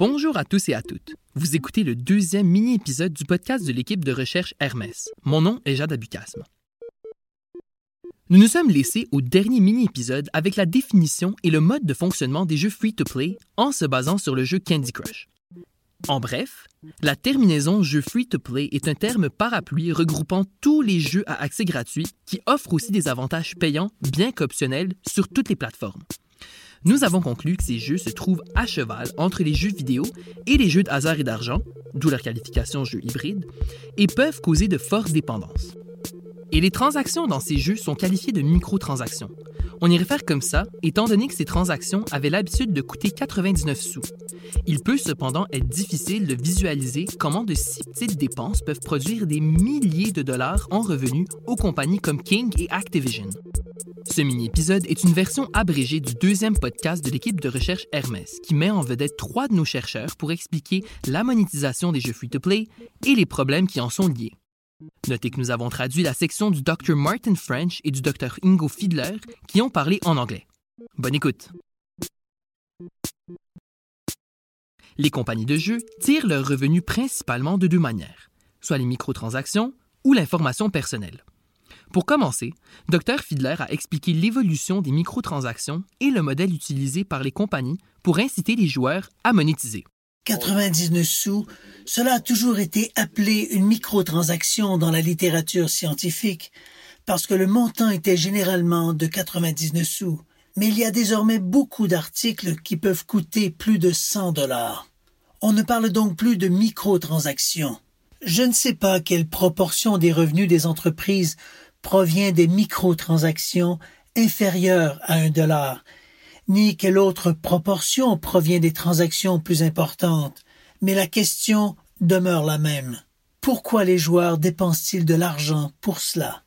Bonjour à tous et à toutes. Vous écoutez le deuxième mini-épisode du podcast de l'équipe de recherche Hermès. Mon nom est Jade Abucasme. Nous nous sommes laissés au dernier mini-épisode avec la définition et le mode de fonctionnement des jeux free-to-play en se basant sur le jeu Candy Crush. En bref, la terminaison jeu free-to-play est un terme parapluie regroupant tous les jeux à accès gratuit qui offrent aussi des avantages payants, bien qu'optionnels, sur toutes les plateformes. Nous avons conclu que ces jeux se trouvent à cheval entre les jeux vidéo et les jeux de hasard et d'argent, d'où leur qualification jeu hybride, et peuvent causer de fortes dépendances. Et les transactions dans ces jeux sont qualifiées de microtransactions. On y réfère comme ça, étant donné que ces transactions avaient l'habitude de coûter 99 sous. Il peut cependant être difficile de visualiser comment de si petites dépenses peuvent produire des milliers de dollars en revenus aux compagnies comme King et Activision. Ce mini-épisode est une version abrégée du deuxième podcast de l'équipe de recherche Hermès, qui met en vedette trois de nos chercheurs pour expliquer la monétisation des jeux free-to-play et les problèmes qui en sont liés. Notez que nous avons traduit la section du Dr. Martin French et du Dr. Ingo Fiedler qui ont parlé en anglais. Bonne écoute. Les compagnies de jeux tirent leurs revenus principalement de deux manières, soit les microtransactions ou l'information personnelle. Pour commencer, Dr. Fiedler a expliqué l'évolution des microtransactions et le modèle utilisé par les compagnies pour inciter les joueurs à monétiser. 99 sous, cela a toujours été appelé une microtransaction dans la littérature scientifique, parce que le montant était généralement de 99 sous. Mais il y a désormais beaucoup d'articles qui peuvent coûter plus de 100 dollars. On ne parle donc plus de microtransactions. Je ne sais pas quelle proportion des revenus des entreprises provient des microtransactions inférieures à un dollar, ni quelle autre proportion provient des transactions plus importantes, mais la question demeure la même. Pourquoi les joueurs dépensent-ils de l'argent pour cela?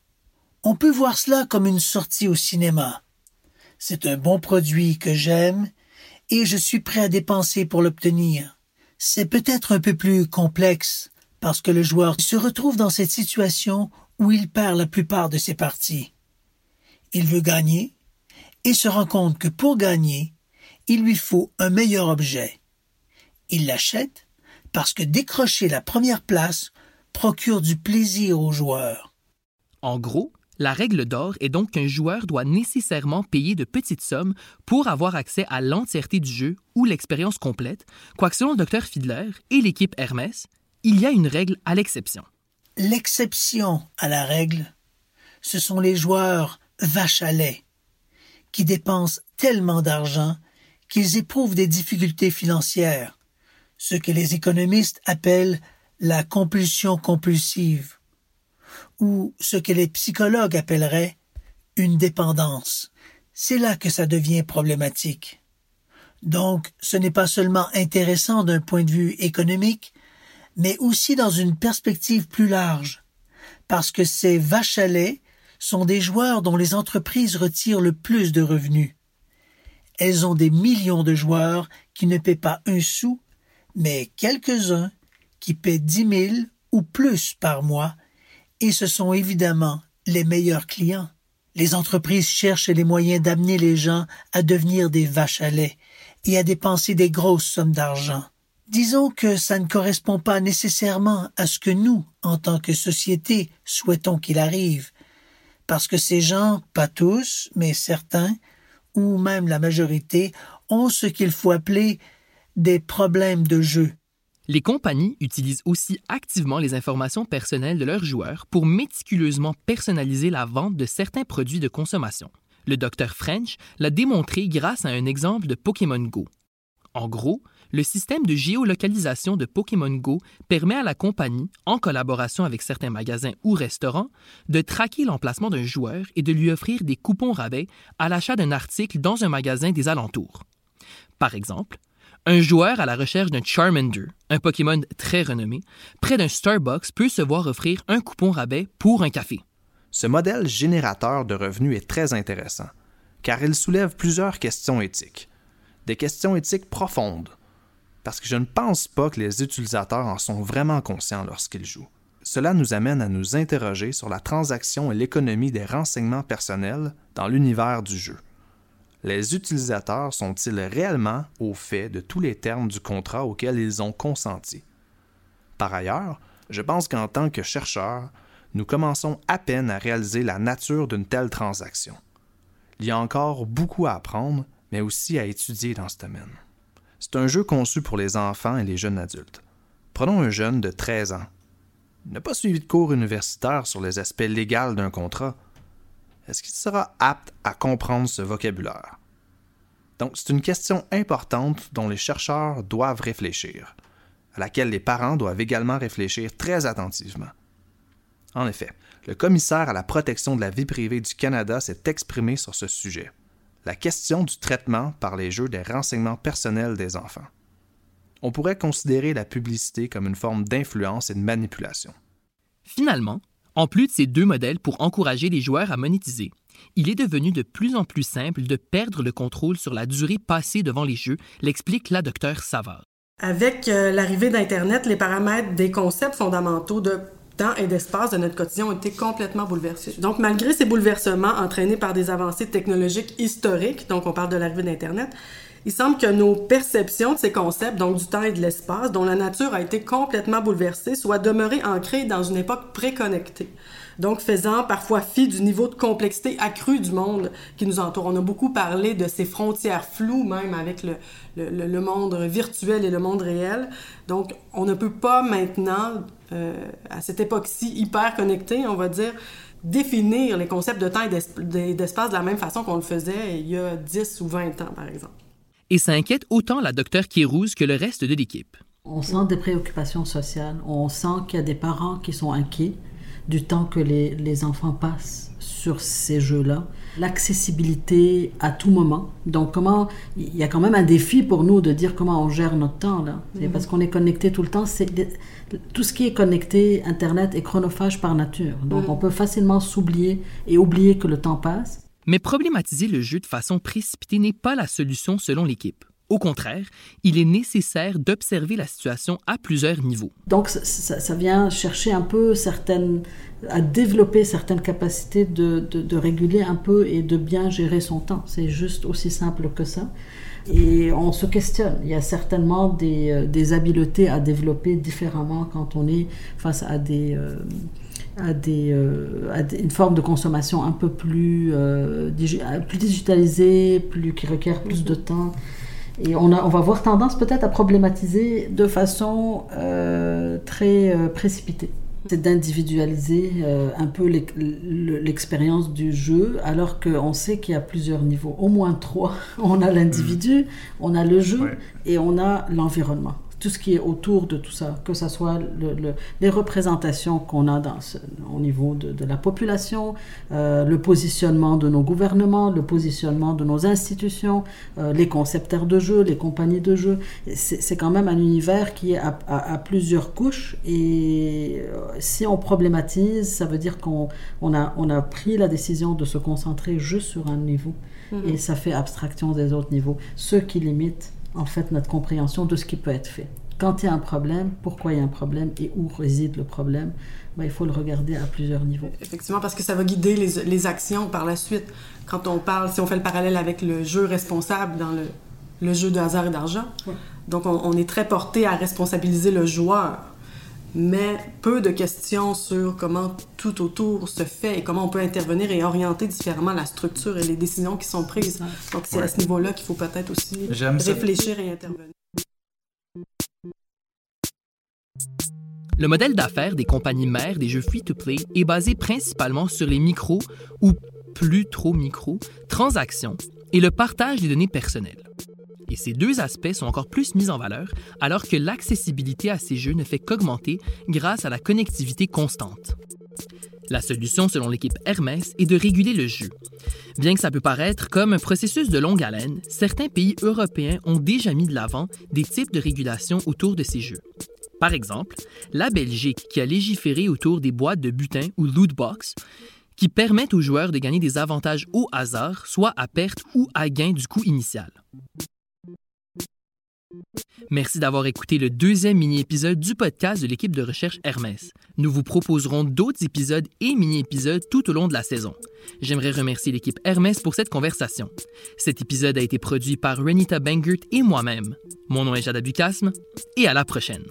On peut voir cela comme une sortie au cinéma. C'est un bon produit que j'aime et je suis prêt à dépenser pour l'obtenir. C'est peut-être un peu plus complexe parce que le joueur se retrouve dans cette situation où il perd la plupart de ses parties. Il veut gagner et se rend compte que pour gagner, il lui faut un meilleur objet. Il l'achète parce que décrocher la première place procure du plaisir aux joueurs. En gros, la règle d'or est donc qu'un joueur doit nécessairement payer de petites sommes pour avoir accès à l'entièreté du jeu ou l'expérience complète, quoique selon le Dr Fiedler et l'équipe Hermès, il y a une règle à l'exception. L'exception à la règle, ce sont les joueurs vaches à lait, qui dépensent tellement d'argent qu'ils éprouvent des difficultés financières, ce que les économistes appellent la compulsion compulsive, ou ce que les psychologues appelleraient une dépendance. C'est là que ça devient problématique. Donc, ce n'est pas seulement intéressant d'un point de vue économique, mais aussi dans une perspective plus large, parce que ces vaches à lait sont des joueurs dont les entreprises retirent le plus de revenus. Elles ont des millions de joueurs qui ne paient pas un sou, mais quelques-uns qui paient dix mille ou plus par mois, et ce sont évidemment les meilleurs clients. Les entreprises cherchent les moyens d'amener les gens à devenir des vaches à lait et à dépenser des grosses sommes d'argent. Disons que ça ne correspond pas nécessairement à ce que nous, en tant que société, souhaitons qu'il arrive, parce que ces gens, pas tous, mais certains, ou même la majorité, ont ce qu'il faut appeler des problèmes de jeu. Les compagnies utilisent aussi activement les informations personnelles de leurs joueurs pour méticuleusement personnaliser la vente de certains produits de consommation. Le docteur French l'a démontré grâce à un exemple de Pokémon Go. En gros, le système de géolocalisation de Pokémon Go permet à la compagnie, en collaboration avec certains magasins ou restaurants, de traquer l'emplacement d'un joueur et de lui offrir des coupons rabais à l'achat d'un article dans un magasin des alentours. Par exemple, un joueur à la recherche d'un Charmander, un Pokémon très renommé, près d'un Starbucks peut se voir offrir un coupon rabais pour un café. Ce modèle générateur de revenus est très intéressant, car il soulève plusieurs questions éthiques. Des questions éthiques profondes, parce que je ne pense pas que les utilisateurs en sont vraiment conscients lorsqu'ils jouent. Cela nous amène à nous interroger sur la transaction et l'économie des renseignements personnels dans l'univers du jeu. les utilisateurs sont-ils réellement au fait de tous les termes du contrat auquel ils ont consenti? Par ailleurs, je pense qu'en tant que chercheurs, nous commençons à peine à réaliser la nature d'une telle transaction. Il y a encore beaucoup à apprendre, mais aussi à étudier dans ce domaine. C'est un jeu conçu pour les enfants et les jeunes adultes. Prenons un jeune de 13 ans. Il n'a pas suivi de cours universitaires sur les aspects légaux d'un contrat. Est-ce qu'il sera apte à comprendre ce vocabulaire? Donc, c'est une question importante dont les chercheurs doivent réfléchir, à laquelle les parents doivent également réfléchir très attentivement. En effet, le commissaire à la protection de la vie privée du Canada s'est exprimé sur ce sujet, la question du traitement par les jeux des renseignements personnels des enfants. On pourrait considérer la publicité comme une forme d'influence et de manipulation. Finalement, en plus de ces deux modèles pour encourager les joueurs à monétiser, il est devenu de plus en plus simple de perdre le contrôle sur la durée passée devant les jeux, l'explique la docteur Savard. Avec euh, l'arrivée d'Internet, les paramètres des concepts fondamentaux de temps et d'espace de notre quotidien ont été complètement bouleversés. Donc, malgré ces bouleversements entraînés par des avancées technologiques historiques, donc on parle de l'arrivée d'Internet, il semble que nos perceptions de ces concepts, donc du temps et de l'espace, dont la nature a été complètement bouleversée, soient demeurées ancrées dans une époque préconnectée donc faisant parfois fi du niveau de complexité accrue du monde qui nous entoure. On a beaucoup parlé de ces frontières floues même avec le, le, le monde virtuel et le monde réel. Donc on ne peut pas maintenant, à cette époque-ci hyper connectée, on va dire, définir les concepts de temps et d'espace de la même façon qu'on le faisait il y a 10 ou 20 ans, par exemple. Et ça inquiète autant la docteure Kérouz que le reste de l'équipe. On sent des préoccupations sociales, on sent qu'il y a des parents qui sont inquiets du temps que les, les enfants passent sur ces jeux-là. L'accessibilité à tout moment. Donc, comment il y a quand même un défi pour nous de dire comment on gère notre temps là. C'est Parce qu'on est connecté tout le temps. C'est tout ce qui est connecté, Internet est chronophage par nature. Donc, on peut facilement s'oublier et oublier que le temps passe. Mais problématiser le jeu de façon précipitée n'est pas la solution selon l'équipe. Au contraire, il est nécessaire d'observer la situation à plusieurs niveaux. Donc ça, vient chercher un peu certaines, à développer certaines capacités de, réguler un peu et de bien gérer son temps. C'est juste aussi simple que ça. Et on se questionne. Il y a certainement des, euh, habiletés à développer différemment quand on est face à des... Euh, à, des, euh, à une forme de consommation un peu plus, plus digitalisée, plus, qui requiert plus de temps. Et on, a, on va avoir tendance peut-être à problématiser de façon euh, très euh, précipitée. C'est d'individualiser euh, un peu l'expérience du jeu, alors qu'on sait qu'il y a plusieurs niveaux, au moins trois. On a l'individu, on a le jeu ouais. et on a l'environnement tout ce qui est autour de tout ça, que ce soit le, le, les représentations qu'on a dans ce, au niveau de, de la population, euh, le positionnement de nos gouvernements, le positionnement de nos institutions, euh, les concepteurs de jeux, les compagnies de jeux. C'est quand même un univers qui est à, à, à plusieurs couches et euh, si on problématise, ça veut dire qu'on on a, on a pris la décision de se concentrer juste sur un niveau mm -hmm. et ça fait abstraction des autres niveaux, ce qui limite en fait notre compréhension de ce qui peut être fait. Quand il y a un problème, pourquoi il y a un problème et où réside le problème, ben, il faut le regarder à plusieurs niveaux. Effectivement, parce que ça va guider les, les, actions par la suite. Quand on parle, si on fait le parallèle avec le jeu responsable dans le, le jeu de hasard et d'argent, donc on, on, est très porté à responsabiliser le joueur, mais peu de questions sur comment tout autour se fait et comment on peut intervenir et orienter différemment la structure et les décisions qui sont prises. Donc c'est ouais. à ce niveau-là qu'il faut peut-être aussi réfléchir et intervenir. Le modèle d'affaires des compagnies mères des jeux free-to-play est basé principalement sur les micros ou plus trop micro transactions et le partage des données personnelles. Et ces deux aspects sont encore plus mis en valeur alors que l'accessibilité à ces jeux ne fait qu'augmenter grâce à la connectivité constante. La solution, selon l'équipe Hermès, est de réguler le jeu. Bien que ça peut paraître comme un processus de longue haleine, certains pays européens ont déjà mis de l'avant des types de régulation autour de ces jeux. Par exemple, la Belgique qui a légiféré autour des boîtes de butin ou loot box qui permettent aux joueurs de gagner des avantages au hasard, soit à perte ou à gain du coût initial. Merci d'avoir écouté le deuxième mini-épisode du podcast de l'équipe de recherche Hermès. Nous vous proposerons d'autres épisodes et mini-épisodes tout au long de la saison. J'aimerais remercier l'équipe Hermès pour cette conversation. Cet épisode a été produit par Renita Bangert et moi-même. Mon nom est Jada Bucasme et à la prochaine.